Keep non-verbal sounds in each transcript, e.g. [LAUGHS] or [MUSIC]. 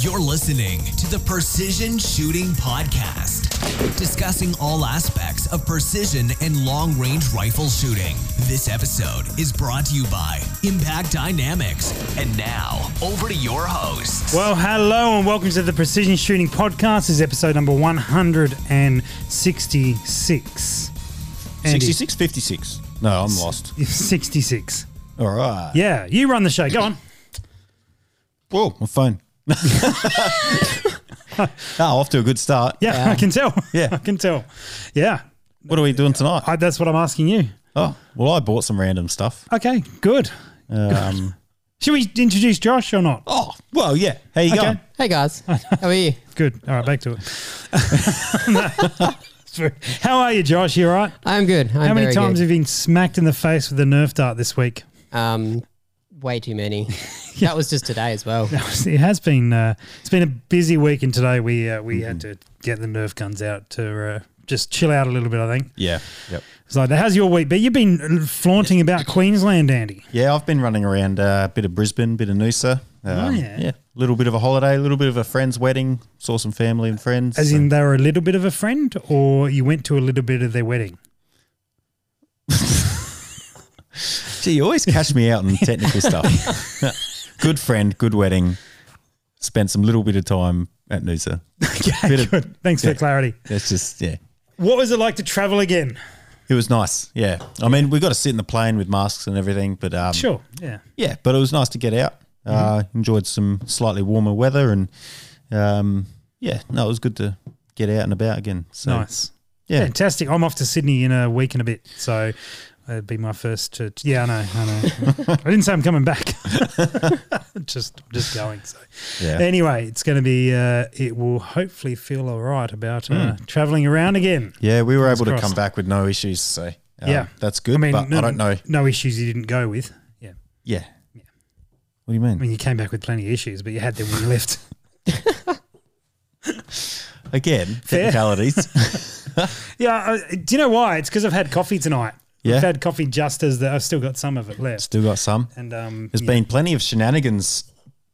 You're listening to the Precision Shooting Podcast, discussing all aspects of precision and long range rifle shooting. This episode is brought to you by Impact Dynamics. And now, over to your host. Well, hello and welcome to the Precision Shooting Podcast. This is episode number 166. Andy. 66, 56. No, I'm lost. [LAUGHS] 66. All right. Yeah, you run the show. Go on. Whoa, my phone. Oh, [LAUGHS] off to a good start. Yeah, I can tell. yeah. [LAUGHS] I can tell. Yeah, What are we doing tonight? I, that's what I'm asking you. Oh, well, I bought some random stuff. Okay, good. Um, [LAUGHS] Should we introduce Josh or not? oh, well, yeah. How you Okay. going? Hey guys, how are you? Good. All right, back to it. How are you, Josh? You all right? I'm good. I'm How many very times good. have you been smacked in the face with a Nerf dart this week? Um, way too many. [LAUGHS] That was just today as well. It has been. Uh, it's been a busy week, and today we uh, we Mm-hmm. had to get the Nerf guns out to uh, just chill out a little bit. I think. Yeah. Yep. It's like, how's your week? But you've been flaunting about Queensland, Andy. Yeah, I've been running around uh, a bit of Brisbane, bit of Noosa. Um, Oh, yeah. Yeah. A little bit of a holiday, a little bit of a friend's wedding. Saw some family and friends. As so- in, they were a little bit of a friend, or you went to a little bit of their wedding. Gee, you always cash me out on [LAUGHS] technical stuff. [LAUGHS] good friend, good wedding. Spent some little bit of time at Noosa. Okay, Bit of- Thanks for yeah. the clarity. It's just, yeah. What was it like to travel again? It was nice. Yeah. I mean, we got to sit in the plane with masks and everything, but um, Sure. Yeah. yeah, but it was nice to get out. Uh, enjoyed some slightly warmer weather and um, yeah, no, it was good to get out and about again. So Nice. yeah, Fantastic. I'm off to Sydney in a week and a bit, so it'd be my first. To, yeah, I know. I know. I didn't say I'm coming back. [LAUGHS] just, just going. So yeah. anyway, it's going to be. Uh, it will hopefully feel all right about uh, traveling around again. Yeah, we were able to come back with no issues, so uh, Yeah. that's good. I mean, but no, I don't know. No issues you didn't go with. Yeah. Yeah. What do you mean? I mean, you came back with plenty of issues, but you had them when you left. [LAUGHS] [LAUGHS] Again, technicalities. Yeah, uh, do you know why? It's because I've had coffee tonight. Yeah. I've had coffee just as the, I've still got some of it left. Still got some. And um, There's yeah, been plenty of shenanigans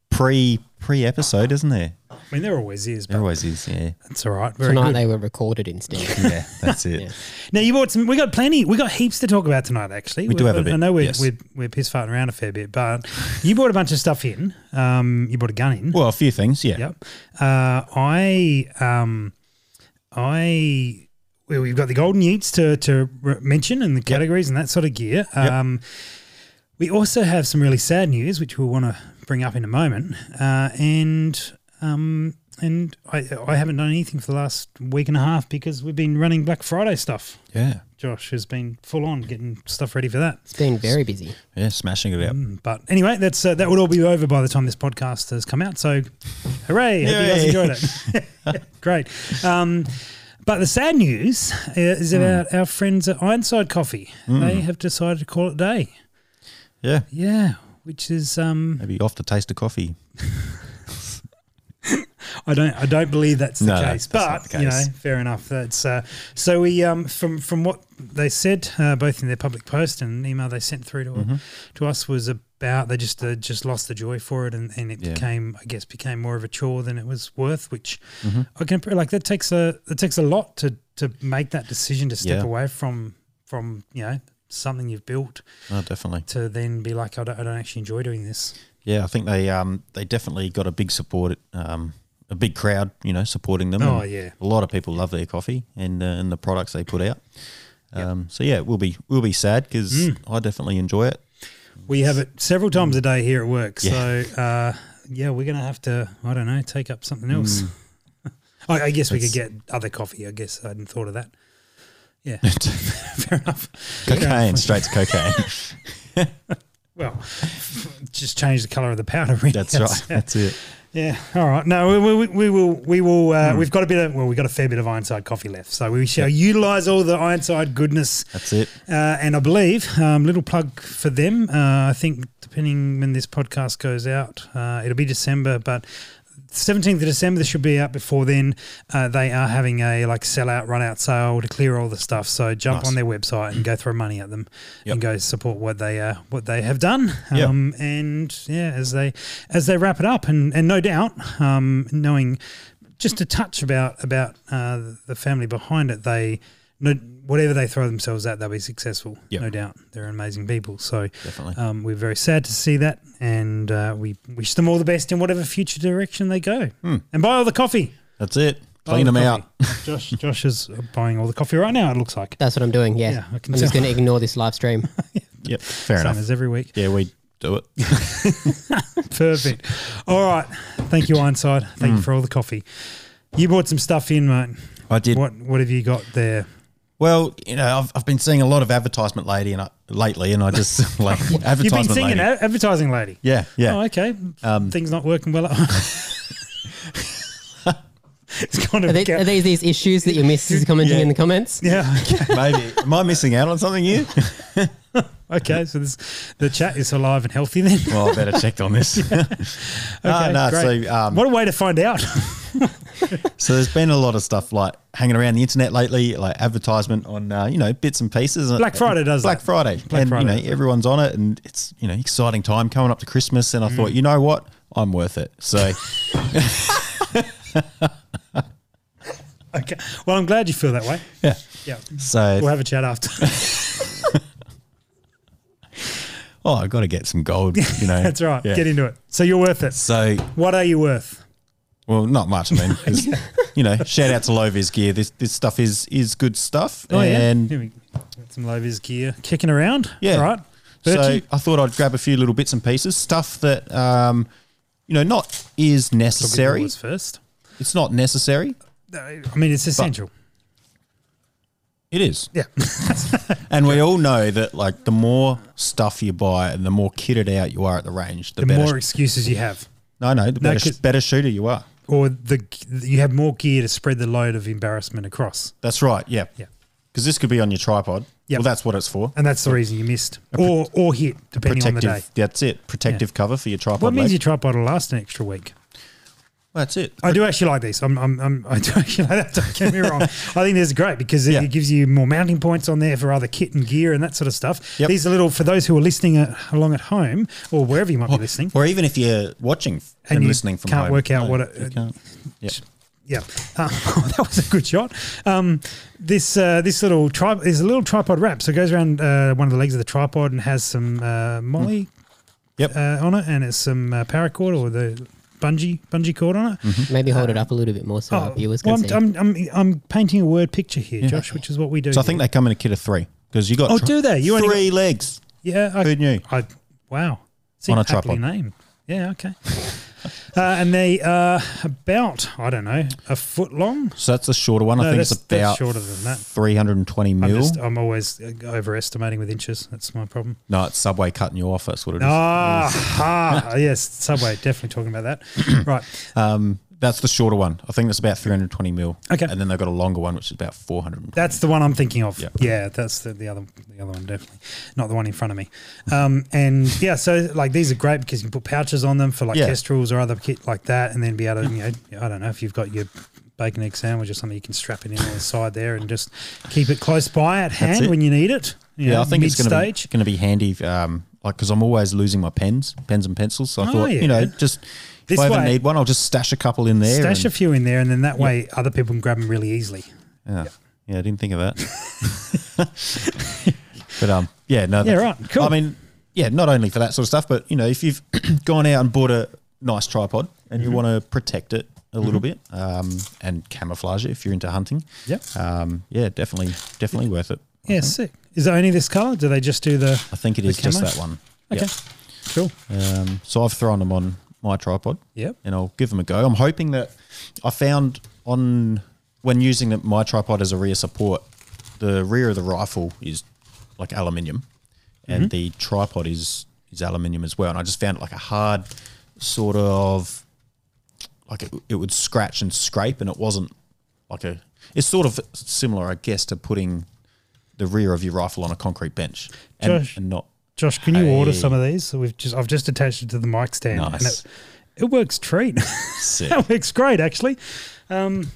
pre pre episode, isn't there? I mean, there always is, There but always is. Yeah. that's all right. Very Tonight good. they were recorded instead. [LAUGHS] Yeah, that's it. Yeah. Now you bought some. We got plenty. We got heaps to talk about tonight. Actually, We do have a I bit, I know we're yes. we're, we're piss farting around a fair bit, but you bought a bunch of stuff in. Um, you bought a gun in. Well, a few things. Yeah. Yep. Uh, I um, I well, we've got the golden yeets to to mention and the categories and that sort of gear. Yep. Um, we also have some really sad news, which we'll want to bring up in a moment. Uh, and um, and I I haven't done anything for the last week and a half because we've been running Black Friday stuff. Yeah. Josh has been full on getting stuff ready for that. It's been very busy. Yeah. Smashing it out. Mm, But anyway, that's uh, that would all be over by the time this podcast has come out. So, hooray! Hope you guys enjoyed it. [LAUGHS] [LAUGHS] Great. Um, but the sad news is about our friends at Ironside Coffee. They have decided to call it day. Yeah. Yeah, which is um, Maybe off the taste of coffee. [LAUGHS] I don't I don't believe that's the No, case, that's but the you know, fair enough. That's uh, so we um from from what they said uh, both in their public post and email they sent through to Mm-hmm. to us was about they just uh, just lost the joy for it and, and it Yeah. became I guess became more of a chore than it was worth. Which Mm-hmm. I can like that takes a that takes a lot to to make that decision to step Yeah. away from from you know something you've built Oh, definitely. to then be like I don't, I don't actually enjoy doing this. Yeah, I think they um they definitely got a big support um a big crowd you know supporting them. Oh, and yeah. a lot of people love their coffee and uh, and the products they put out. Um, so yeah, we'll be we'll be sad because Mm. I definitely enjoy it. We have it several times a day here at work. Mm. Yeah. So, uh, yeah, we're going to have to, I don't know, take up something else. [LAUGHS] I, I guess we could get other coffee. I guess I hadn't thought of that. Yeah, [LAUGHS] [LAUGHS] fair enough. Cocaine, straight to cocaine. Well, [LAUGHS] just change the color of the powder. Really. That's right. That's it. Yeah. All right. No, we, we, we will. We will. Uh, Hmm. We've got a bit of. Well, we've got a fair bit of Ironside coffee left, so we shall utilise all the Ironside goodness. That's it. Uh, and I believe, um, little plug for them. Uh, I think depending when this podcast goes out, uh, it'll be December, but seventeenth of December. This should be out before then. Uh, they are having a like sell out, run out sale to clear all the stuff. So jump Nice. on their website and go throw money at them Yep. and go support what they uh, what they have done. Yep. Um, and yeah, as they as they wrap it up, and and no doubt, um, knowing just a touch about about uh, the family behind it, they no, whatever they throw themselves at, they'll be successful. Yep. No doubt, they're amazing people. So Definitely. um, we're very sad to see that, and uh, we wish them all the best in whatever future direction they go. Hmm. And buy all the coffee. That's it. Clean them the out. [LAUGHS] Josh, Josh is buying all the coffee right now. It looks like. That's what I'm doing. Yeah, Yeah, I can I'm just going to ignore this live stream. [LAUGHS] Yep. Fair Same enough. as every week. Yeah, we do it. [LAUGHS] Perfect. All right. Thank you, Ironside. Thank Hmm. you for all the coffee. You bought some stuff in, mate. I did. What What have you got there? Well, you know, I've, I've been seeing a lot of advertisement lady and I, lately, and I just [LAUGHS] [LAUGHS] like advertisement You've been seeing lady. a- advertising lady. Yeah, yeah. Oh, okay. Um, Things not working well. At [LAUGHS] it's kind of Are, they, are these these issues that your missus is commenting Yeah. in the comments? yeah. Okay. Maybe. Am I missing out on something here? [LAUGHS] okay. So this the chat is alive and healthy then. well, I better check on this. [LAUGHS] Okay, no, great. so, um, what a way to find out. [LAUGHS] so there's been a lot of stuff like hanging around the internet lately, like advertisement on, uh, you know, bits and pieces. Black Friday does Black that. Friday. Black and, Friday you know, everyone's on it and it's, you know, exciting time coming up to Christmas. And I Mm. thought, you know what? I'm worth it. So, okay. Well, I'm glad you feel that way. yeah. Yeah. So, We'll have a chat after. Oh, I've got to get some gold, you know. [LAUGHS] That's right. Yeah. Get into it. So you're worth it. So, What are you worth? well, not much. I mean, 'cause, [LAUGHS] you know, shout out to Low Vis Gear. This this stuff is is good stuff. Oh yeah. and Here we got some low vis gear kicking around. Yeah. Right. So? I thought I'd grab a few little bits and pieces, stuff that um, you know, not is Look at necessary. first. It's not necessary. I mean, it's essential. It is. yeah. [LAUGHS] And we all know that like the more stuff you buy and the more kitted out you are at the range, the, the better. more excuses you have, no, no, the No, better, 'cause- better shooter you are. or the you have more gear to spread the load of embarrassment across, That's right. Yeah. Yeah. Because this could be on your tripod. Yep. Well, that's what it's for. and that's the reason you missed, or or hit, depending on the day. That's it. Protective cover for your tripod. What means leg. your tripod will last an extra week? That's it. I do actually like these. I'm, I'm, I'm, [LAUGHS] I do actually like that. Don't get me wrong. I think this is great because it, Yeah. it gives you more mounting points on there for other kit and gear and that sort of stuff. Yep. These are little for those who are listening at, along at home or wherever you might be listening. Or even if you're watching and, And you listening from can't home. work out No, what it- you can't. Yeah. Yeah, uh, [LAUGHS] that was a good shot. Um, this uh, this little tripod is a little tripod wrap, so it goes around uh, one of the legs of the tripod and has some uh, MOLLE Yep. uh, on it, and it's some uh, paracord or the bungee bungee cord on it. Mm-hmm. Maybe hold it up a little bit more so our viewers well, can I'm, see. I'm, I'm, I'm painting a word picture here, Josh, which is what we do. So I think they come in a kit of three because you got. Oh, do they? You only three legs. yeah, I, Who knew? I wow, See, On a aptly tripod. named. Yeah, okay. [LAUGHS] uh, and they are about I don't know a foot long. So that's the shorter one. I think it's about shorter than that. 320 I'm, mil. just, I'm always uh, overestimating with inches. That's my problem. no, it's Subway cutting you off. That's what it is. Ah, ah, yes, Subway. Definitely talking about that. [COUGHS] right. Um, that's the shorter one. I think that's about 320 mil. Okay. And then they've got a longer one, which is about 400. That's the one I'm thinking of. Yeah. Yeah, that's the, the other the other one definitely, not the one in front of me. Um, and yeah, so like these are great because you can put pouches on them for like Yeah. kestrels or other kit like that, and then be able to you know I don't know if you've got your bacon egg sandwich or something, you can strap it in on the side there and just keep it close by at hand it. when you need it. you Yeah, know, I think it's going to be mid-stage. going to be handy. Um, like because I'm always losing my pens, pens and pencils. So I Oh, thought, you know, yeah. Just if I ever way- need one, I'll just stash a couple in there. Stash a few in there, and then that way other people can grab them really easily. yeah. yeah, I didn't think of that. [LAUGHS] but um, yeah, no, Yeah, right, cool. I mean, yeah, not only for that sort of stuff, but you know, if you've [CLEARS THROAT] gone out and bought a nice tripod and Mm-hmm. you want to protect it a little bit um, and camouflage it if you're into hunting, yeah, um, yeah, definitely, definitely worth it. Yeah, sick. Is it only this color? Do they just do the? I think it is is just that one. Okay, cool. Um, so I've thrown them on my tripod. Yep. and I'll give them a go. I'm hoping that I found on when using the, my tripod as a rear support, the rear of the rifle is like aluminium, and Mm-hmm. the tripod is is aluminium as well. And I just found it like a hard sort of like it, it would scratch and scrape, and it wasn't like a. It's sort of similar, I guess, to putting the rear of your rifle on a concrete bench, and, Josh, and not Josh, can you order some of these? So we've just I've just attached it to the mic stand, Nice. and it, it works treat. [LAUGHS] Sick. that works great, actually. Um,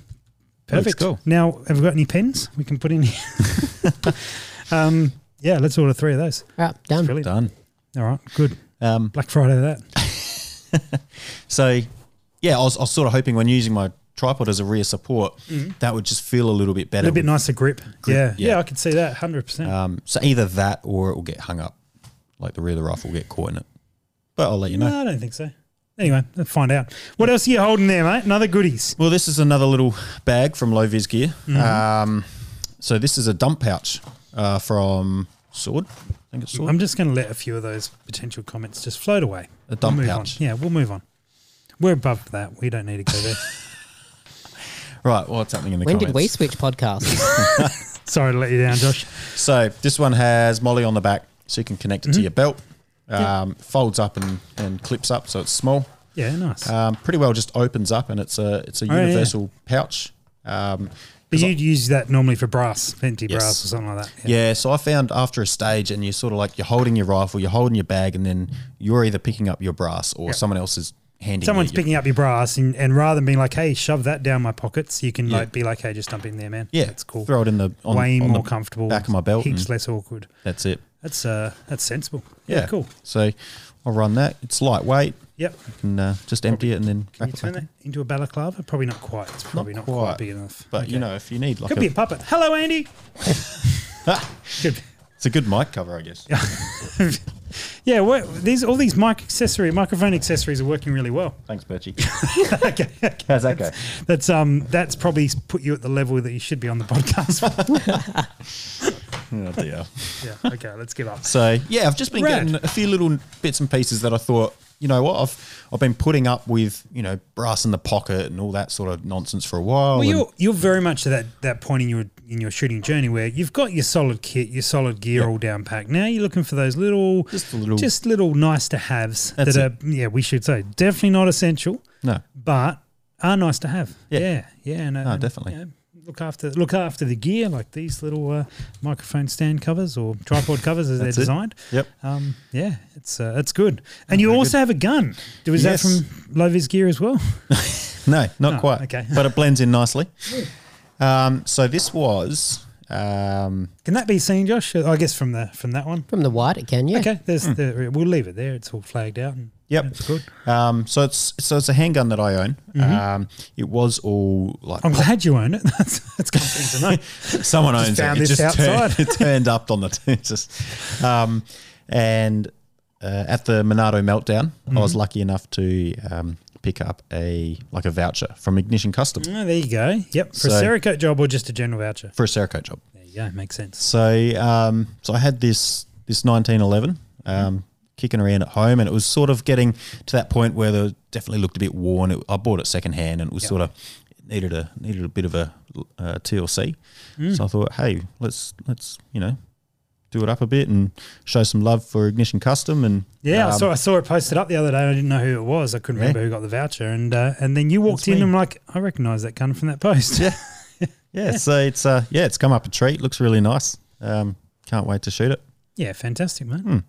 perfect. cool. Now, have we got any pens we can put in here? [LAUGHS] um, yeah, let's order three of those. Right, done. Brilliant. Done. All right, good. Um, Black Friday, that. [LAUGHS] so, yeah, I was, I was sort of hoping when using my tripod as a rear support, that would just feel a little bit better. A little bit nicer grip. yeah. yeah, yeah. I could see that 100%. Um, so either that or it will get hung up, like the rear of the rifle will get caught in it. But I'll let you know. no, I don't think so. Anyway, let's find out. What else are you holding there, mate? Another goodies. Well, this is another little bag from Low Vis Gear. Mm-hmm. Um, so this is a dump pouch uh, from SORD. I think it's SORD. I'm just going to let a few of those potential comments just float away. A dump we'll move pouch. On. Yeah, we'll move on. We're above that. We don't need to go there. [LAUGHS] [LAUGHS] right, what's happening in the comments. When comments? did we switch podcasts? [LAUGHS] Sorry to let you down, Josh. So this one has MOLLE on the back, so you can connect it Mm-hmm. to your belt. Um, Folds up and, and clips up, so it's small. Yeah, nice. Um, pretty well just opens up, and it's a it's a Oh, yeah. universal pouch. Um, but 'cause I- you'd use that normally for brass, empty Yes. brass or something like that. Yeah, so I found after a stage, and you're sort of like you're holding your rifle, you're holding your bag, and then you're either picking up your brass or Yeah. someone else is handing. Someone's picking up your brass, and, and rather than being like, "Hey, shove that down my pockets," you can Yeah. like be like, "Hey, just dump it in there, man." Yeah, that's cool. Throw it in the on, Way on more the comfortable, back of my belt. heaps less awkward. that's it. That's uh, that's sensible. Yeah, cool. So I'll run that. It's lightweight. Yep. You can uh, just empty it and then Can you turn that into a balaclava? Probably not quite. It's probably not, quite. quite. big enough. But Okay. you know, if you need like could a, be a puppet. Hello, Andy. [LAUGHS] Good. It's a good mic cover, I guess. [LAUGHS] Yeah, well, these all these mic accessory microphone accessories are working really well. Thanks, Bertie. okay, [LAUGHS] [LAUGHS] okay. How's that go? That's um that's probably put you at the level that you should be on the podcast. Oh dear. yeah. Okay, let's give up. So yeah, I've just been Rad. getting a few little bits and pieces that I thought, you know what, I've I've been putting up with, you know, brass in the pocket and all that sort of nonsense for a while. Well, you're you're very much at that that point in your in your shooting journey where you've got your solid kit, your solid gear Yeah. all down packed. Now you're looking for those little, Just a little- just little nice to haves that are yeah we should say definitely not essential, no, but are nice to have. Yeah. yeah, yeah. No, No, and, definitely. you know, look after look after the gear like these little uh, microphone stand covers or tripod covers as they're That's it. designed. Yep. Um, yeah, it's uh, it's good. And you very also have a gun. Was Yes. that from Low Vis Gear as well? [LAUGHS] No, not No, quite. okay. But it blends in nicely. Um, so this was um, Can that be seen, Josh? I guess from the from that one. From the white, it can, yeah. Okay, there's the, we'll leave it there. It's all flagged out. And Yep. it's good. um, so it's so it's a handgun that I own. Um, it was all like Mm-hmm. I'm glad you own it. [LAUGHS] That's that's comforting to know. [LAUGHS] someone owns found it. It this just turned, outside. [LAUGHS] it turned up on the t- just, um, and uh, at the Monarto meltdown, I Mm-hmm. was lucky enough to um, pick up a like a voucher from Ignition Custom Oh, there you go. Yep, for So- a Cerakote job or just a general voucher. for a Cerakote job. There you go. Makes sense. So um, so I had this this 1911 um, kicking around at home, and it was sort of getting to that point where it definitely looked a bit worn. It, I bought it second hand, and it was Yep. sort of needed a needed a bit of a uh, TLC. Mm. So I thought, hey, let's let's you know do it up a bit and show some love for Ignition Custom. And Yeah, I um, saw I saw it posted up the other day. I didn't know who it was. I couldn't Yeah. remember who got the voucher. And uh, and then you walked That's in me. and I'm like, I recognise that gun from that post. Yeah. [LAUGHS] yeah, so it's uh yeah, it's come up a treat. Looks really nice. Um, can't wait to shoot it. Yeah, fantastic, man.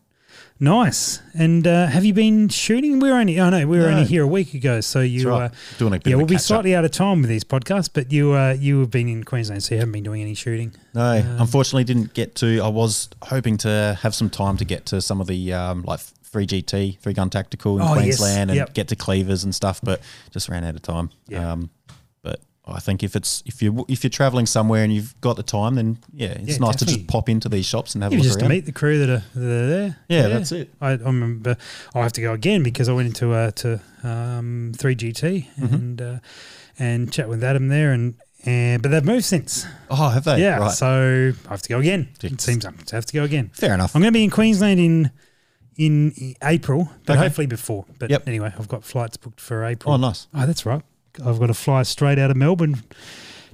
Nice. And uh, have you been shooting? We were only, oh no, we were No. only here a week ago. So you, right. uh, Doing a bit yeah, we'll be slightly out of time with these podcasts, but you, uh, you have been in Queensland, so you haven't been doing any shooting. No, Um, unfortunately, didn't get to. I was hoping to have some time to get to some of the um, like three GT, three gun tactical in Oh, yes. Queensland, and Yep. get to cleavers and stuff, but just ran out of time. Yeah. Um, but I think if it's if you if you're traveling somewhere and you've got the time, then yeah, it's Yeah, nice to just pop into these shops and have Even a look just to meet the crew that are, that are there. Yeah, that's it. I, I remember I'll have to go again because I went into uh, to um, 3GT Mm-hmm. and uh, and chat with Adam there and. And, but they've moved since. Oh, have they? yeah, right. so I have to go again. It seems I have to go again. Fair enough. I'm going to be in Queensland in in April, but Okay. hopefully before. But Yep. anyway, I've got flights booked for April. Oh, nice. Oh, that's right. I've got to fly straight out of Melbourne.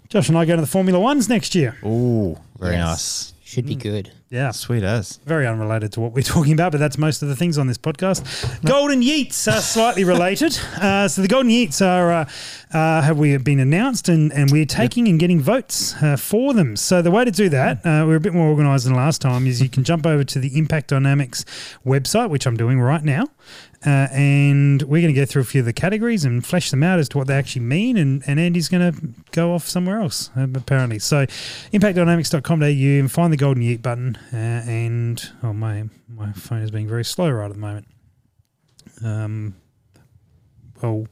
Josh and I go to the Formula Ones next year. Oh, very Yes. nice. Should Mm. be good. Yeah, Sweet as. very unrelated to what we're [LAUGHS] talking about, but that's most of the things on this podcast. Golden Yeets are slightly related. [LAUGHS] Uh, so the Golden Yeets are uh, uh, have we been announced, and, and we're taking and getting votes uh, for them. So the way to do that, uh, we're a bit more organised than last time, is you can jump over to the Impact Dynamics website, which I'm doing right now, uh, and we're going to go through a few of the categories and flesh them out as to what they actually mean. And, and Andy's going to go off somewhere else, uh, apparently. So, impactdynamics.com.au and find the golden Yeet button. Uh, and oh, my my phone is being very slow right at the moment. Um, well,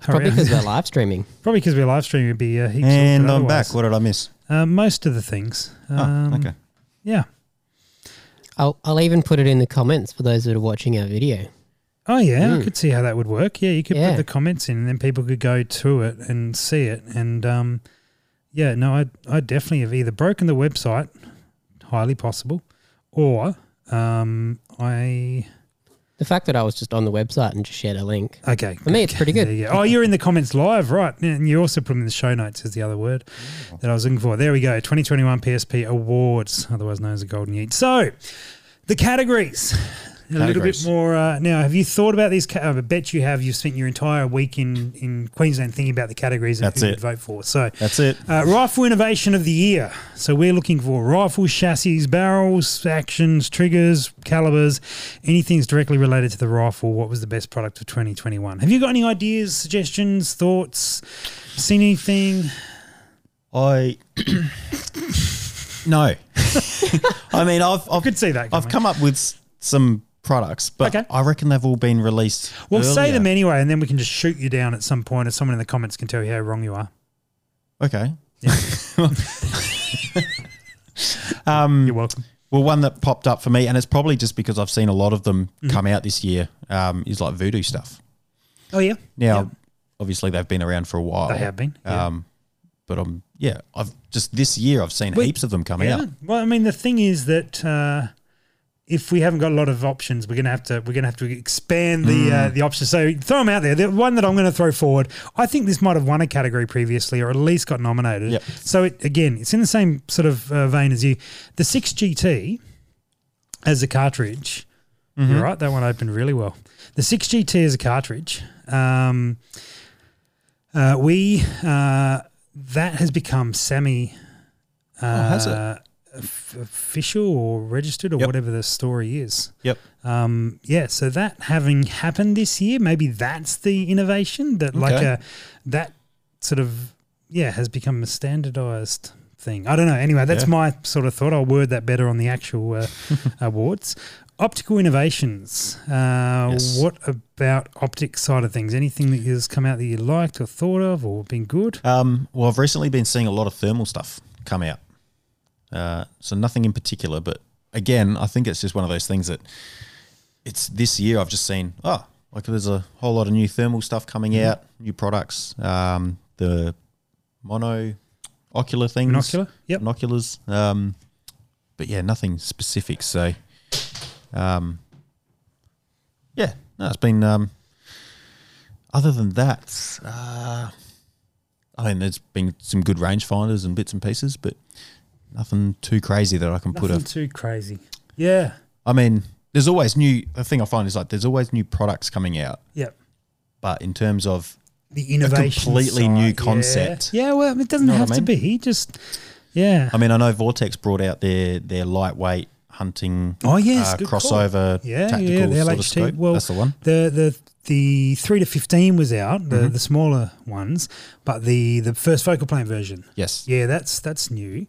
Probably because we're [LAUGHS] live streaming. probably because we're live streaming, it'd be uh, heaps And I'm otherwise. back. What did I miss? Uh, most of the things. Um, oh, okay. Yeah. I'll, I'll even put it in the comments for those that are watching our video. Oh yeah, I Mm. could see how that would work. Yeah, you could Yeah. put the comments in, and then people could go to it and see it. And um, yeah, no, I I definitely have either broken the website, highly possible, or um, I The fact that I was just on the website and just shared a link. okay. For me, it's pretty good. There you go. Oh, you're in the comments live, right? And you also put them in the show notes is the other word that I was looking for. There we go. 2021 PSP Awards, otherwise known as the Golden Yeet. So, the categories. A little bit more. Uh, now, have you thought about these? I bet you have. You've spent your entire week in, in Queensland thinking about the categories and That's who it. you'd vote for. So, That's it. uh, rifle innovation of the year. So we're looking for rifle chassis, barrels, actions, triggers, calibers, anything that's directly related to the rifle. What was the best product of 2021? Have you got any ideas, suggestions, thoughts? Seen anything? I [COUGHS] no. [LAUGHS] I mean, I've I've, Could see that. I've come up with some products, but Okay. I reckon they've all been released. Well, say earlier. them anyway, and then we can just shoot you down at some point, or someone in the comments can tell you how wrong you are. Okay. [LAUGHS] um, You're welcome. well, one that popped up for me, and it's probably just because I've seen a lot of them Mm-hmm. come out this year, um, is like voodoo stuff. Oh yeah, Now, Yep. obviously, they've been around for a while. they have been. Yeah. Um, but I'm yeah, I've just this year I've seen Wait, heaps of them come Yeah. out. Well, I mean, the thing is that uh, if we haven't got a lot of options, we're gonna have to we're gonna have to expand the uh, the options. So throw them out there. The one that I'm going to throw forward, I think this might have won a category previously, or at least got nominated. Yep. So it, again, it's in the same sort of uh, vein as you. The six GT as a cartridge. You're right. That one opened really well. The six GT as a cartridge. Um, uh, we uh, that has become semi uh, Oh, has it? Official or registered or Yep. whatever the story is. Yep. Um, yeah, so that having happened this year, maybe that's the innovation that like a that sort of yeah has become a standardized thing. I don't know. Anyway, that's Yeah. my sort of thought. I'll word that better on the actual uh, [LAUGHS] awards. Optical innovations. Uh, Yes. What about optic side of things? Anything that has come out that you liked or thought of or been good? Um, well, I've recently been seeing a lot of thermal stuff come out. Uh, so nothing in particular, but again, I think it's just one of those things that it's this year I've just seen. Oh, like there's a whole lot of new thermal stuff coming Mm-hmm. out, new products. Um, the mono ocular things, Binocular? Yep. binoculars. Um, but yeah, nothing specific. So, um, yeah, no, it's been. Um, other than that, uh, I mean, there's been some good rangefinders and bits and pieces, but nothing too crazy that I can put Nothing too crazy. Yeah. I mean, there's always new. The thing I find is like there's always new products coming out, Yep. but in terms of The innovation. completely new side, yeah. concept. Yeah, well, it doesn't Know have I to be. He Just yeah. I mean, I know Vortex brought out their their lightweight hunting. Oh, yes, uh, good call. crossover. Yeah, tactical yeah, the LHT. Well, that's the one. The the the three to fifteen was out, the Mm-hmm. the smaller ones, but the the first focal plane version. Yes. Yeah, that's that's new.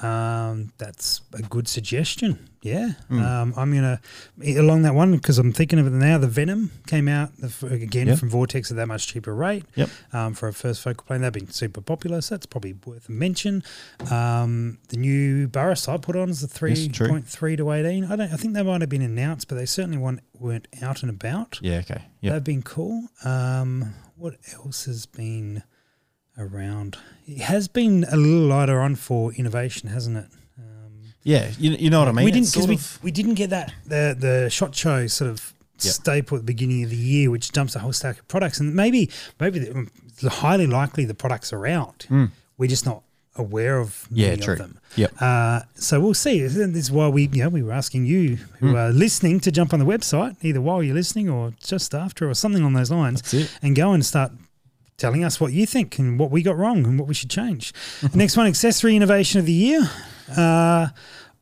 Um, that's a good suggestion. Yeah, Hmm. um, I'm gonna along that one because I'm thinking of it now. The Venom came out again Yeah. from Vortex at that much cheaper rate. Yep. Um, for a first focal plane, they've been super popular, so that's probably worth a mention. Um, the new Burris I put on is the three point three to eighteen. I don't. I think they might have been announced, but they certainly weren't, weren't out and about. Yeah. Okay. Yeah. They've been cool. Um, what else has been around? It has been a little lighter on for innovation, hasn't it? Um, Yeah. You, you know what I mean? we didn't because we, we didn't get that the the shot show sort of Yep. staple at the beginning of the year, which dumps a whole stack of products, and maybe maybe the, it's highly likely the products are out. We're just not aware of. Yeah, true. of them. Yep. Uh, so we'll see. This is why we, you know, we were asking you who Hmm. are listening to jump on the website, either while you're listening or just after, or something on those lines, and go and start telling us what you think and what we got wrong and what we should change. [LAUGHS] next one, accessory innovation of the year. Uh,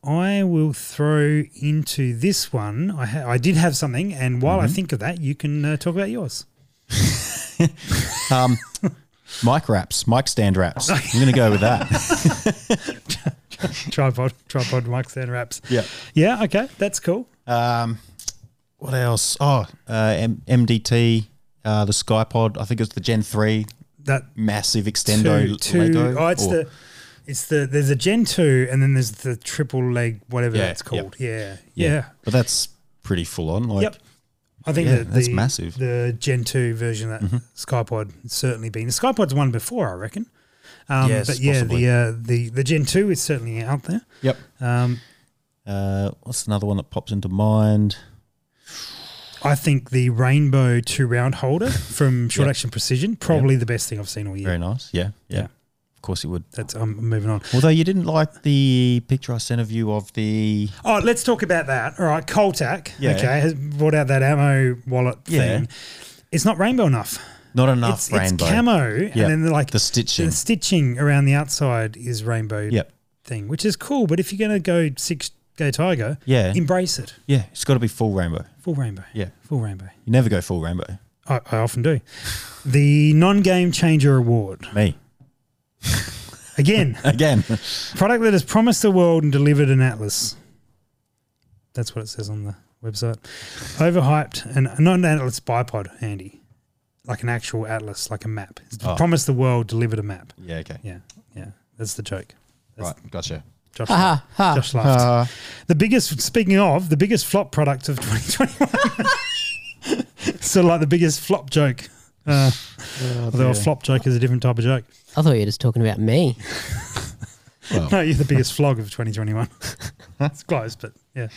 I will throw into this one. I ha- I did have something, and while I think of that, you can uh, talk about yours. [LAUGHS] Um, mic wraps, mic stand wraps. [LAUGHS] I'm going to go with that. tripod, tripod, mic stand wraps. Yeah. Yeah. Okay, that's cool. Um, what else? Oh, uh, M- MDT, uh, the SkyPod. I think it's the Gen Three, That massive extendo two, two Lego. oh, it's or- the, it's the there's a Gen two, and then there's the triple leg, whatever Yeah, that's yep. called. Yeah, yeah. but that's pretty full on. Like, Yep. I think Yeah, that that's the, massive. Mm-hmm. The Gen two version of that SkyPod certainly been the SkyPod's one before, I reckon. Um, Yes, but yeah, possibly. the uh, the the Gen two is certainly out there. Yep. Um, Uh, what's another one that pops into mind? I think the Rainbow two round holder [LAUGHS] from Short Yep. Action Precision probably the best thing I've seen all year. Very nice. Yeah, yeah. Yeah. Of course it would. That's I'm moving on. Although you didn't like the picture I sent of you of the Oh, let's talk about that. All right, Coltac, Yeah. okay, has brought out that ammo wallet Yeah. thing. It's not rainbow enough. not enough it's, rainbow. it's camo, Yep. and then like the stitching. the stitching around the outside is rainbow Yep. thing, which is cool. But if you're going to go six go tiger, Yeah. embrace it. Yeah, it's got to be full rainbow. Full rainbow. Yeah. Full rainbow. You never go full rainbow. I, I often do. The non game changer award. Me. Again, [LAUGHS] Again. product that has promised the world and delivered an atlas. That's what it says on the website. Overhyped and not an atlas bipod, Andy. Like an actual atlas, like a map. It's Oh. promised the world, delivered a map. yeah, okay. Yeah, yeah. That's the joke. That's Right, gotcha. Josh, Ha ha. Josh laughed. the biggest, speaking of, the biggest flop product of [LAUGHS] 2021. so like the biggest flop joke. Uh, although a flop joke is a different type of joke. I thought you were just talking about me. Well, [LAUGHS] No, you're the biggest flog of 2021. it's close, but yeah.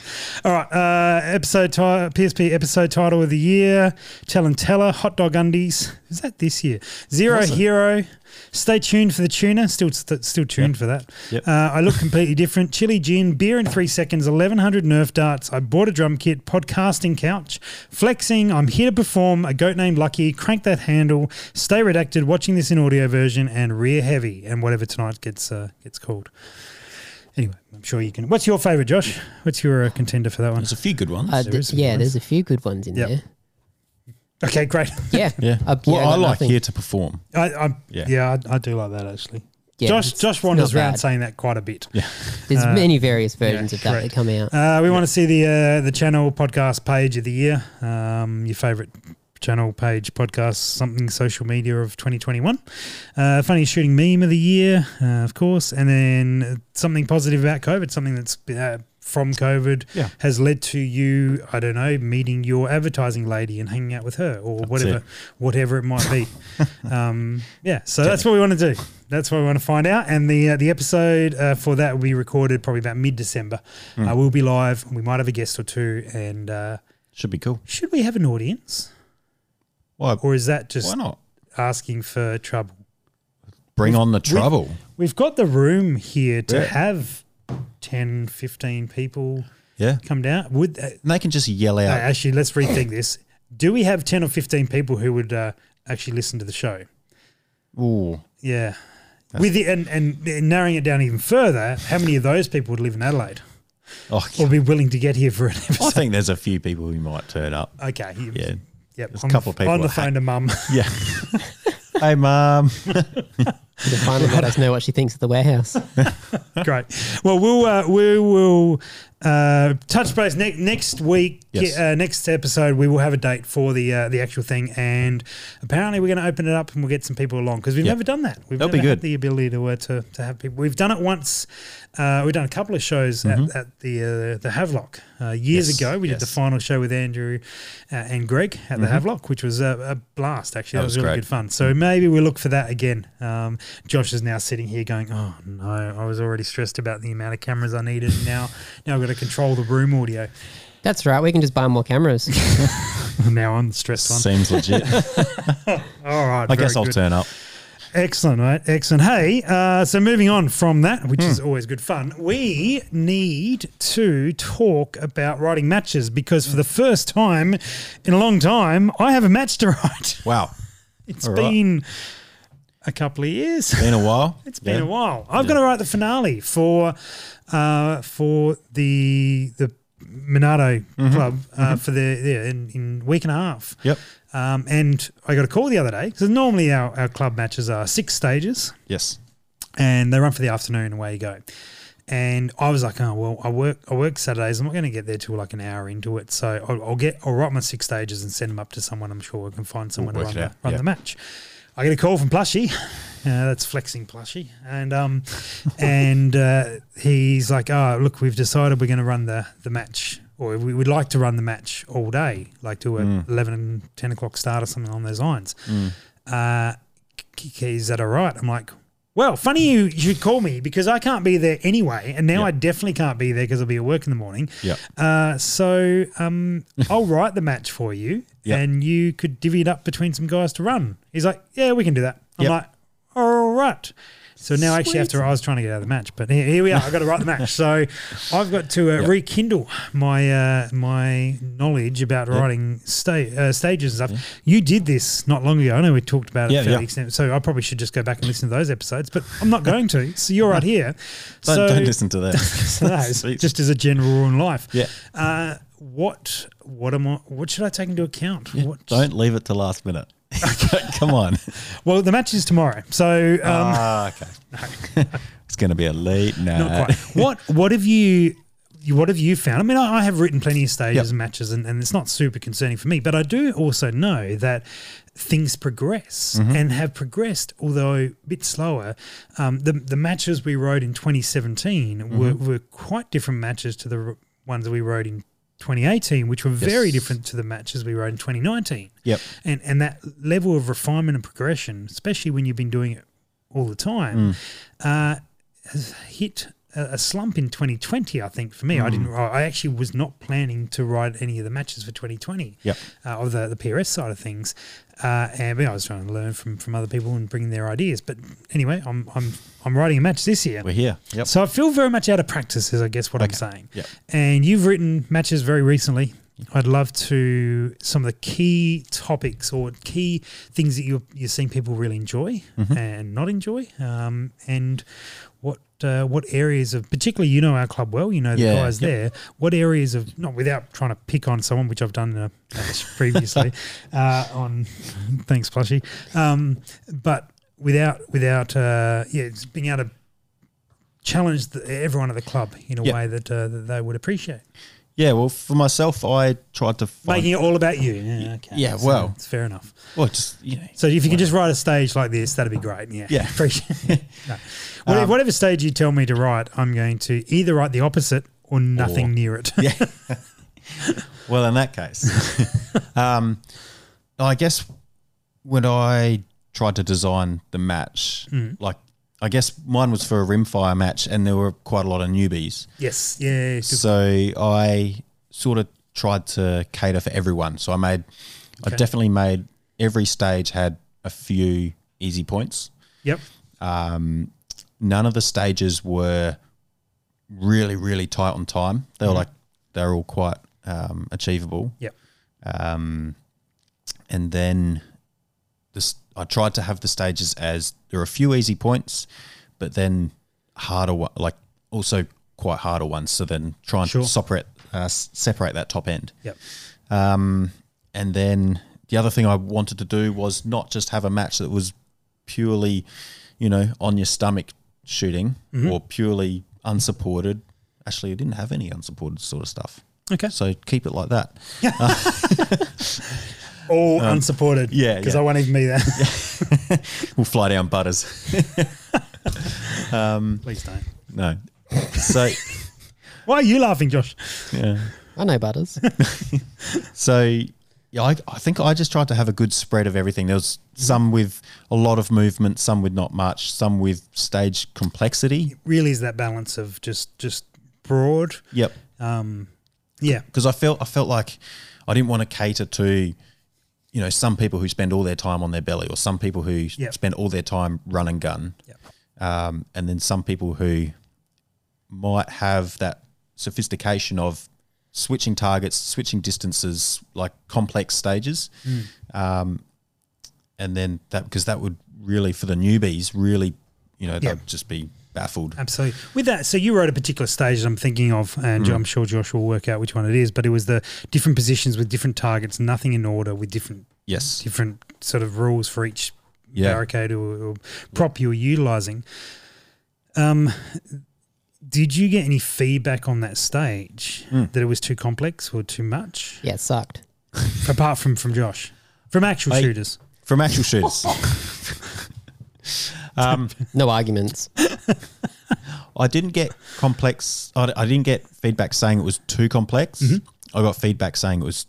All right. Uh, episode ti- PSP episode title of the year: Tell and Teller, Hot Dog Undies. Is that this year? Zero it? Hero. Stay tuned for the tuna. Still, st- still tuned Yep. for that. Yep. Uh, I look completely different. Chili gin, beer in three seconds, 1100 Nerf darts. I bought a drum kit, podcasting couch, flexing. I'm here to perform. A goat named Lucky. Crank that handle. Stay redacted. Watching this in audio version and rear heavy and whatever tonight gets uh, gets called. Anyway, I'm sure you can. What's your favorite, Josh? What's your uh, contender for that one? there's a few good ones. Uh, There d- is some yeah, ones. there's a few good ones in Yep. there. Okay, great. [LAUGHS] Yeah. yeah. Uh, well, I I, got like nothing. here to perform. I, I, yeah, Yeah. I, I do like that actually. Yeah, Josh it's- Josh wanders not around bad. saying that quite a bit. Yeah. [LAUGHS] There's uh, many various versions yeah, of that correct. that come out. Uh, we want to see the uh, the channel podcast page of the year. Um, your favorite channel page podcast, something social media of 2021. Uh, funny shooting meme of the year, uh, of course, and then something positive about COVID, something that's uh, from COVID Yeah. has led to you, I don't know, meeting your advertising lady and hanging out with her or whatever, it. whatever it might be. [LAUGHS] um, yeah, so that's what we want to do. That's what we want to find out. And the uh, the episode uh, for that will be recorded probably about mid December. Uh, we'll be live. We might have a guest or two. And uh, Should be cool. should we have an audience, Why, or is that just why not? asking for trouble? Bring on the trouble. We've got the room here to Yeah. have 10, 15 people Yeah. come down. Would uh, And they can just yell out. actually let's rethink this. Do we have ten or fifteen people who would uh, actually listen to the show? Ooh. Yeah. With the, and, and narrowing it down even further, how many of those people would live in Adelaide Oh, or be willing to get here for an I think there's a few people who might turn up. Okay. you- Yeah. Yep. There's a couple of people on the that phone to mum. [LAUGHS] Yeah. [LAUGHS] hey, mum. You'll finally let us know what she thinks of the warehouse. [LAUGHS] Great. Well, we'll uh, we will uh, touch base ne- next week. Yes. Uh, next episode, we will have a date for the uh, the actual thing, and apparently we're going to open it up and we'll get some people along because we've Yeah. never done that. We've That'll never be had good. the ability to, uh, to to have people. We've done it once. Uh, we've done a couple of shows at, at the uh, the Havelock uh, years Mm-hmm. Yes, ago. We did the final show with Andrew uh, and Greg at the Havelock, which was a, a blast. Actually, that, That was, was really great. good fun. So maybe we'll look for that again. Um, Josh is now sitting here going, "Oh no, I was already stressed about the amount of cameras I needed. Now, now I've got to control the room audio. That's right. We can just buy more cameras. [LAUGHS] now I'm the stressed one. Seems legit. [LAUGHS] All right, I guess I'll good. turn up. Excellent, right? Excellent. Hey, uh, so moving on from that, which Hmm. is always good fun, we need to talk about writing matches because for the first time in a long time, I have a match to write. [LAUGHS] Wow. It's All right. been a couple of years. Been a while. It's been Yeah. a while. I've got to write the finale for uh, for the the Monarto Mm-hmm. Club uh, for the yeah, in, in week and a half. Yep. Um, and I got a call the other day because normally our, our club matches are six stages Yes. and they run for the afternoon and away you go. And I was like, oh well, I work I work Saturdays. I'm not going to get there till like an hour into it, so I'll, I'll get I'll write my six stages and send them up to someone. I'm sure we can find someone to run, the, run yeah. the match. I get a call from Plushy. Uh, that's flexing Plushy, and um, [LAUGHS] and uh, he's like, "Oh, look, we've decided we're going to run the the match, or we would like to run the match all day, like do a Mm. eleven and ten o'clock start or something on those lines." Uh, k- k- is that all right? I'm like, well, funny you should call me because I can't be there anyway, and now Yeah. I definitely can't be there because I'll be at work in the morning. Yeah. Uh, so um, I'll write the match for you, Yeah. and you could divvy it up between some guys to run. He's like, yeah, we can do that. I'm Yep. like, all right. So now, actually, after I was trying to get out of the match, but here, here we are. I've got to write the match. So [LAUGHS] I've got to uh, Yep. rekindle my uh, my knowledge about writing sta- uh, stages and stuff. You did this not long ago. I know we talked about it Yeah, fairly yeah. extent, so I probably should just go back and listen to those episodes, but I'm not going to. So you're right here. Don't, so, don't listen to that. [LAUGHS] [LAUGHS] no, just as a general rule in life. Yeah. Uh, what what am I? What should I take into account? What, Don't leave it to last minute. [LAUGHS] Come on. Well, the match is tomorrow, so um, ah, okay. [LAUGHS] it's going to be a late night. not quite. What what have you? What have you found? I mean, I, I have written plenty of stages Yep. and matches, and, and it's not super concerning for me. But I do also know that things progress Mm-hmm. and have progressed, although a bit slower. Um, the the matches we rode in 2017 were, Mm-hmm. were quite different matches to the ones that we rode in 2018, which were very different to the matches we rode in 2019. Yep. and and that level of refinement and progression, especially when you've been doing it all the time, uh, has hit a, a slump in 2020. I think for me, I didn't. I actually was not planning to ride any of the matches for 2020. Yep. Uh, of the the PRS side of things, uh, and but I was trying to learn from from other people and bring their ideas. But anyway, I'm I'm I'm riding a match this year. We're here. Yep. So I feel very much out of practice, is I guess what I'm saying. Yep. And you've written matches very recently. I'd love to some of the key topics or key things that you're you're seeing people really enjoy Mm-hmm. and not enjoy, um, and what uh, what areas of particularly you know our club well, you know the Yeah, guys yep. there. What areas of not without trying to pick on someone, which I've done match previously [LAUGHS] uh, on [LAUGHS] thanks Plushy, um, but without without uh, yeah it's being able to challenge the, everyone at the club in a Yep. way that, uh, that they would appreciate. Yeah. Well, for myself, I tried to find. Making it all about you. Yeah, okay. Yeah, So well. it's fair enough. well, just you know. So if you can just write a stage like this, that'd be great. Yeah, Yeah. [LAUGHS] appreciate. [LAUGHS] No. Whatever, Um, whatever stage you tell me to write, I'm going to either write the opposite or nothing Or- near it. Yeah. [LAUGHS] well, in that case, um, I guess when I tried to design the match, like I guess mine was for a rimfire match, and there were quite a lot of newbies. yes, yeah. So I sort of tried to cater for everyone. So I made, Okay. I definitely made every stage had a few easy points. yep, Um, none of the stages were really, really tight on time. They were like they were all quite um, achievable. yep, Um, and then this, I tried to have the stages as there are a few easy points, but then harder, one- like also quite harder ones. So then try and Sure. separate uh, separate that top end. yep, Um, and then the other thing I wanted to do was not just have a match that was purely, you know, on your stomach shooting Mm-hmm. or purely unsupported. Actually, I didn't have any unsupported sort of stuff. okay. So keep it like that. [LAUGHS] [LAUGHS] All unsupported. Um, yeah, because yeah. I won't even be there. [LAUGHS] We'll fly down butters. [LAUGHS] um, Please don't. No. So [LAUGHS] Why are you laughing, Josh? yeah. I know Butters. So yeah, I, I think I just tried to have a good spread of everything. There was some with a lot of movement, some with not much, some with stage complexity. Really, is that balance of just just broad? Yep. Um, yeah, because I felt I felt like I didn't want to cater to you know some people who spend all their time on their belly or some people who Yep. spend all their time run and gun Yep. um, and then some people who might have that sophistication of switching targets switching distances like complex stages Hmm. um, and then that because that would really for the newbies, really, you know, Yeah. they'd just be baffled. Absolutely. With that, so you wrote a particular stage I'm thinking of, and Mm. I'm sure Josh will work out which one it is, but it was the different positions with different targets, nothing in order, with different Yes. different sort of rules for each Yeah. barricade or, or prop you were utilizing. Um, did you get any feedback on that stage Hmm. that it was too complex or too much? Yeah, it sucked. [LAUGHS] Apart from from Josh, from actual I- shooters. From actual shooters. [LAUGHS] [LAUGHS] um, No arguments. [LAUGHS] I didn't get complex. I, I didn't get feedback saying it was too complex. Mm-hmm. I got feedback saying it was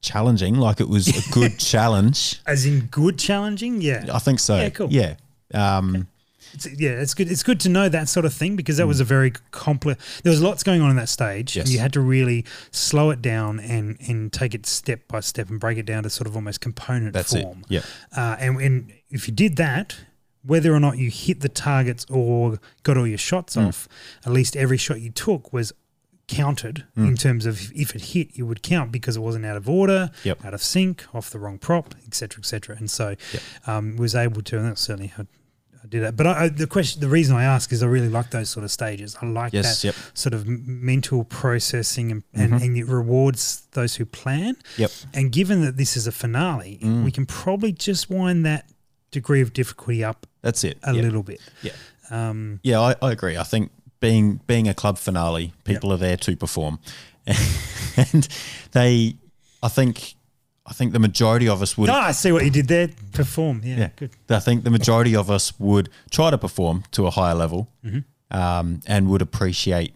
challenging, like it was a good [LAUGHS] challenge. As in good challenging, yeah. I think so. Yeah, cool. Yeah. Um, It's, yeah, it's good. It's good to know that sort of thing because that was a very complex. There was lots going on in that stage, Yes. you had to really slow it down and and take it step by step and break it down to sort of almost component That's it. form. Yeah. Uh, and, and if you did that, whether or not you hit the targets or got all your shots Mm. off, at least every shot you took was counted Mm. in terms of if it hit, you would count because it wasn't out of order, Yep. out of sync, off the wrong prop, etc., etc. And so, Yep. um, was able to, and that certainly I, I did that. But I, I, the question, the reason I ask is I really like those sort of stages. I like Yes, that yep. Mm-hmm. sort of mental processing, and, and, and it rewards those who plan. Yep. And given that this is a finale, Mm. we can probably just wind that degree of difficulty up That's it. a yeah. little bit. Yeah. Um, Yeah, I, I agree. I think being being a club finale, people are there to perform, [LAUGHS] and they, I think, I think the majority of us would. ah, I see what you did there. Perform. Yeah, yeah, good. I think the majority of us would try to perform to a higher level, Mm-hmm. um, and would appreciate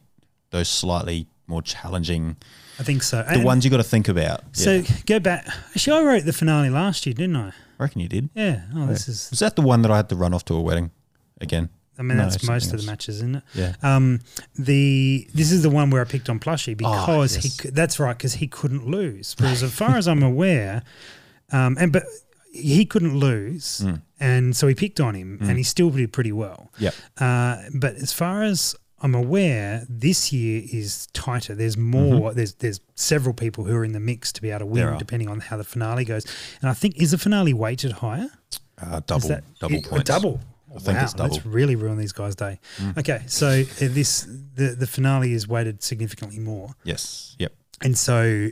those slightly more challenging, I think so. the ones you got to think about. So yeah. go back. Actually, I wrote the finale last year, didn't I? I reckon you did. Yeah. Oh, this is. Was that the one that I had to run off to a wedding again? I mean, No, that's most of the matches, isn't it? Yeah. Um, the this is the one where I picked on Plushy because yes. he. That's right because he couldn't lose. Because as far as I'm [LAUGHS] aware, um, and but he couldn't lose, Mm. and so he picked on him, and he still did pretty well. Yep. Uh, but as far as I'm aware, this year is tighter. There's more. There's there's several people who are in the mix to be able to Mm-hmm. Win, depending on how the finale goes. And I think is the finale weighted higher? Uh, double, that- double it- points. Double. I think wow, it's double. Mm. That's really ruined these guys' day. Okay, so uh, this the the finale is weighted significantly more, Yes. Yep. and so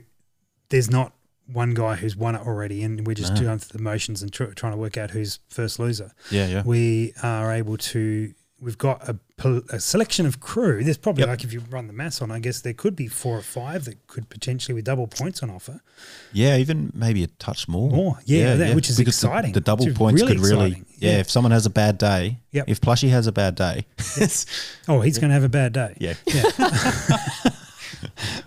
there's not one guy who's won it already, and we're just No. doing the motions and tr- trying to work out who's first loser. Yeah. Yeah. We are able to. We've got a, a selection of crew. There's probably Yep. like if you run the maths on, I guess there could be four or five that could potentially with double points on offer. Yeah, even maybe a touch more. More, yeah, that- which is Because exciting. The, double points really could really, exciting, yeah. yeah. If someone has a bad day, Yep. if Plushy has a bad day, yes. [LAUGHS] Oh, he's going to have a bad day. yeah, yeah. [LAUGHS]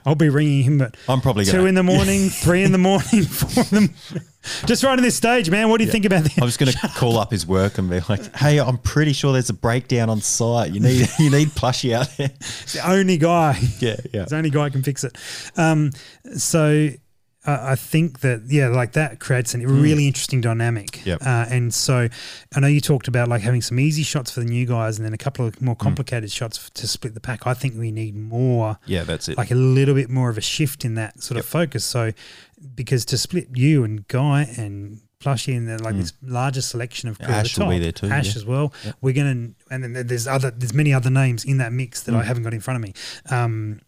I'll be ringing him at I'm probably two gonna. in the [LAUGHS] morning, three in the morning, four in the morning. Just right on this stage, man. What do you think about this? I'm just going [LAUGHS] to call up his work and be like, "Hey, I'm pretty sure there's a breakdown on site. You need [LAUGHS] you need Plushy out there." the only guy. [LAUGHS] Yeah, yeah, the only guy who can fix it. Um, so uh, I think that yeah, like that creates a really interesting dynamic. Yep. Uh, and so I know you talked about like having some easy shots for the new guys, and then a couple of more complicated shots f- to split the pack. I think we need more. yeah. That's it. Like a little bit more of a shift in that sort of focus. So, because to split you and Guy and Plushy and then like this larger selection of crew at Hmm. Ash the will be there too, Ash yeah. as well. We're gonna, and then there's other, there's many other names in that mix that Hmm. I haven't got in front of me. Um,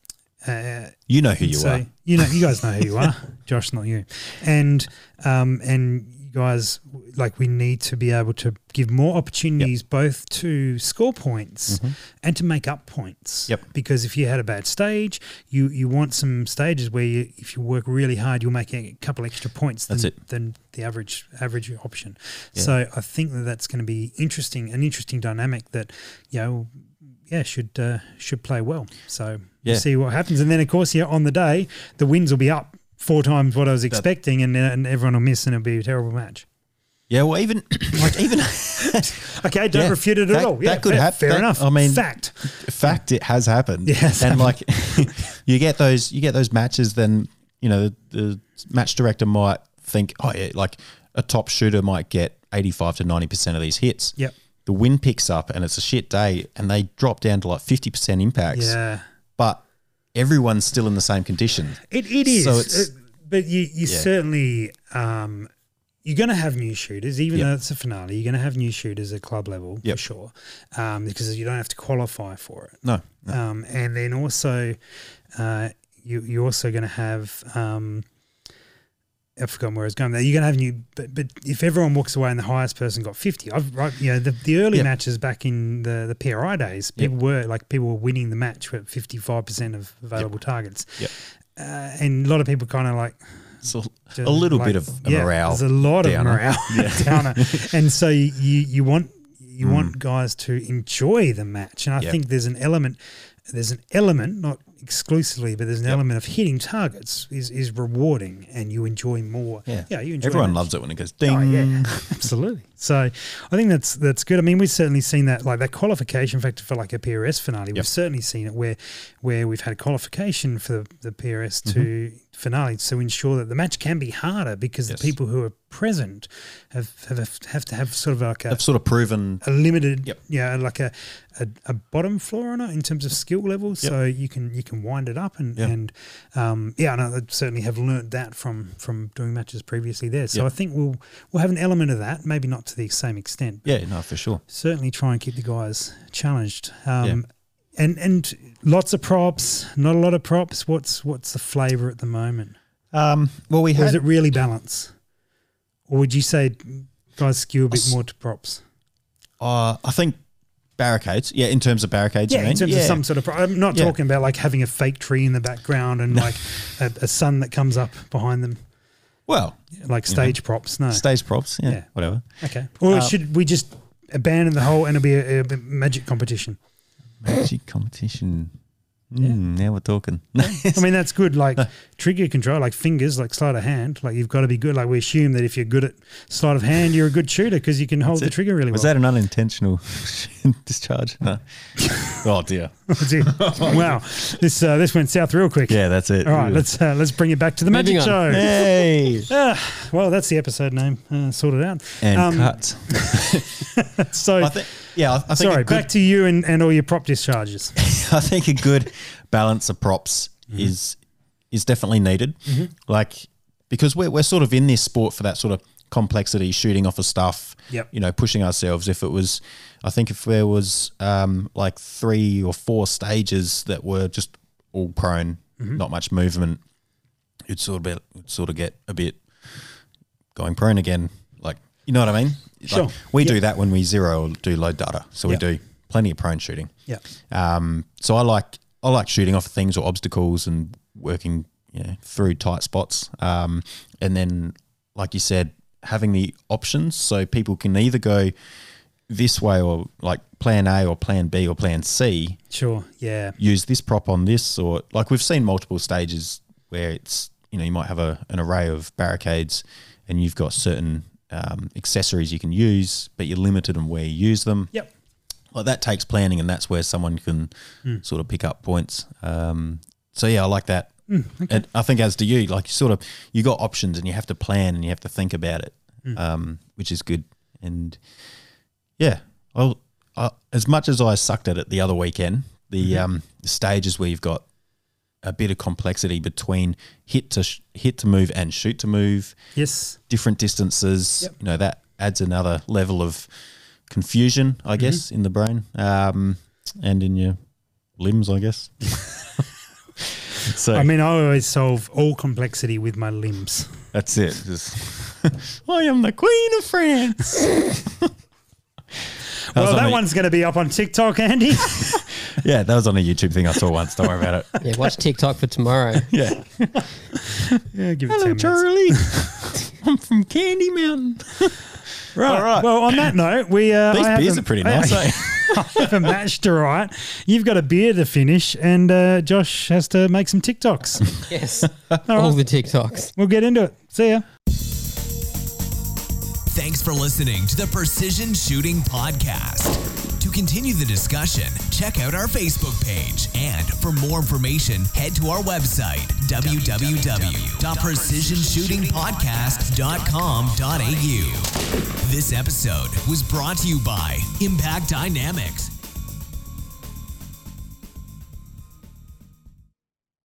uh, you know who you so are. you know, you guys know who you are, [LAUGHS] Josh, not you, and um, and guys like we need to be able to give more opportunities both to score points and to make up points. Mm-hmm. Yep. Because if you had a bad stage, you you want some stages where you, if you work really hard, you'll make a couple extra points than, than the average average option. Yeah. So I think that that's going to be interesting, an interesting dynamic that you know yeah, should uh, should play well. So Yeah. we'll see what happens, and then of course, yeah, on the day the wins will be up four times what I was expecting, and, and everyone will miss, and it'll be a terrible match. Yeah, well, even [CLEARS THROAT] like even [LAUGHS] Okay, don't Yeah, refute it at that- all. Yeah, that could fair, hap- Fair that- enough. I mean- fact. fact it has happened. Yeah, and like [LAUGHS] you get those you get those matches, then you know the, the match director might think, oh yeah, like a top shooter might get eighty five to ninety percent of these hits. Yep. The wind picks up and it's a shit day, and they drop down to like fifty percent impacts. Yeah, but everyone's still in the same condition. it, it is. So it's- Uh, but you you Yeah. certainly um, you're going to have new shooters, even Yep. though it's a finale. You're going to have new shooters at club level for sure, um, because you don't have to qualify for it. No, Um, and then also, uh, you, you're also going to have. I've forgotten where I was going. There, you're going to have new, but, but if everyone walks away and the highest person got 50, I've right, you know, the, the early Yep. matches back in the, the PRI days, Yep. people were like people were winning the match with 55% of available targets. Yep. Uh, and a lot of people kind of like it's a, little like- bit of a yeah, morale. There's a lot downer. of morale [LAUGHS] downer, and so you you want you Mm. want guys to enjoy the match, and I Yep. think there's an element there's an element not exclusively, but there's an Yep. element of hitting targets is is rewarding, and you enjoy more. yeah, yeah, you enjoy. Everyone loves it when it goes ding. Oh, yeah, [LAUGHS] [LAUGHS] absolutely. So I think that's that's good. I mean, we've certainly seen that, like that qualification factor for like a PRS finale. We've certainly seen it where where we've had qualification for the, the PRS to finale to ensure that the match can be harder because Yes. the people who are present have have have to have sort of like a, They've sort of proven. a limited, Yep. yeah, like a, a, a bottom floor on it in terms of skill level. So you can you can wind it up and Yeah. and um, yeah, and I certainly have learnt that from from doing matches previously there. So Yep. I think we'll we'll have an element of that, maybe not to the same extent. But Yeah, no, for sure. Certainly try and keep the guys challenged. Um, Yeah. And and lots of props, not a lot of props. What's what's the flavour at the moment? Um, well, we Or had is it really balance? Or would you say guys skew a bit more to props? uh, I think barricades. Yeah, in terms of barricades. Yeah, in terms yeah. of some sort of. Pro- I'm not Yeah. talking about like having a fake tree in the background and like a, a sun that comes up behind them, Well, like stage props. No, stage props. Yeah, Yeah. whatever. okay. Or Uh, should we just abandon the whole and it'll be a, a magic competition? Magic competition. Mm, now we're talking. I mean, that's good. Like [LAUGHS] trigger control, like fingers, like sleight of hand. Like you've got to be good. Like we assume that if you're good at sleight of hand, you're a good shooter because you can hold the trigger really Was well. Was that an unintentional [LAUGHS] discharge? No. [LAUGHS] oh dear. That's it. wow, this uh, this went south real quick. Yeah, that's it. All right, let's uh, let's bring it back to the Moving magic on. show. Hey. Ah, well, that's the episode name uh, sorted out. And Um, cut. [LAUGHS] So, I think. Yeah, I, I think. sorry, good, back to you and, and all your prop discharges. I think a good balance of props Mm-hmm. is is definitely needed. Like because we're we're sort of in this sport for that sort of complexity, shooting off of stuff. Yep. You know, pushing ourselves. If it was, I think if there was um, like three or four stages that were just all prone, Mm-hmm. not much movement, it'd sort of be, it'd sort of get a bit going prone again. Like you know what I mean? Like, Sure. we Yep. do that when we zero or do load data, so Yep. we do plenty of prone shooting. Yeah. Um, so I like I like shooting off things or obstacles and working you know, through tight spots. Um, and then, like you said, having the options so people can either go this way or like plan A or plan B or plan C. Sure. Yeah. Use this prop on this, or like we've seen multiple stages where it's you know you might have a, an array of barricades and you've got certain um, accessories you can use, but you're limited on where you use them Yep. like that takes planning, and that's where someone can sort of pick up points. Um, so yeah, I like that. And I think as do you, like you sort of you got options, and you have to plan, and you have to think about it, um, which is good. And yeah, well, I, as much as I sucked at it the other weekend, the um, the stages where you've got a bit of complexity between hit to sh- hit to move and shoot to move, Yes. different distances. Yep. You know that adds another level of confusion, I guess, in the brain um, and in your limbs, I guess. [LAUGHS] so I mean, I always solve all complexity with my limbs. that's it. Just, [LAUGHS] I am the queen of France. [LAUGHS] That Well, on that a- one's going to be up on TikTok, Andy. [LAUGHS] yeah, that was on a YouTube thing I saw once. Don't worry about it. Yeah, watch TikTok for tomorrow. Yeah. yeah, give it Hello, 10. Charlie. I'm from Candy Mountain. Right. All right. Well, on that [COUGHS] note, we uh, These I beers are pretty I- nice. eh? [LAUGHS] I have a match to write. You've got a beer to finish, and uh, Josh has to make some TikToks. [LAUGHS] Yes. [LAUGHS] All the TikToks. we'll get into it. See ya. Thanks for listening to the Precision Shooting Podcast. Continue the discussion, check out our Facebook page. And for more information, head to our website, www.precisionshootingpodcast.com.au. This episode was brought to you by Impact Dynamics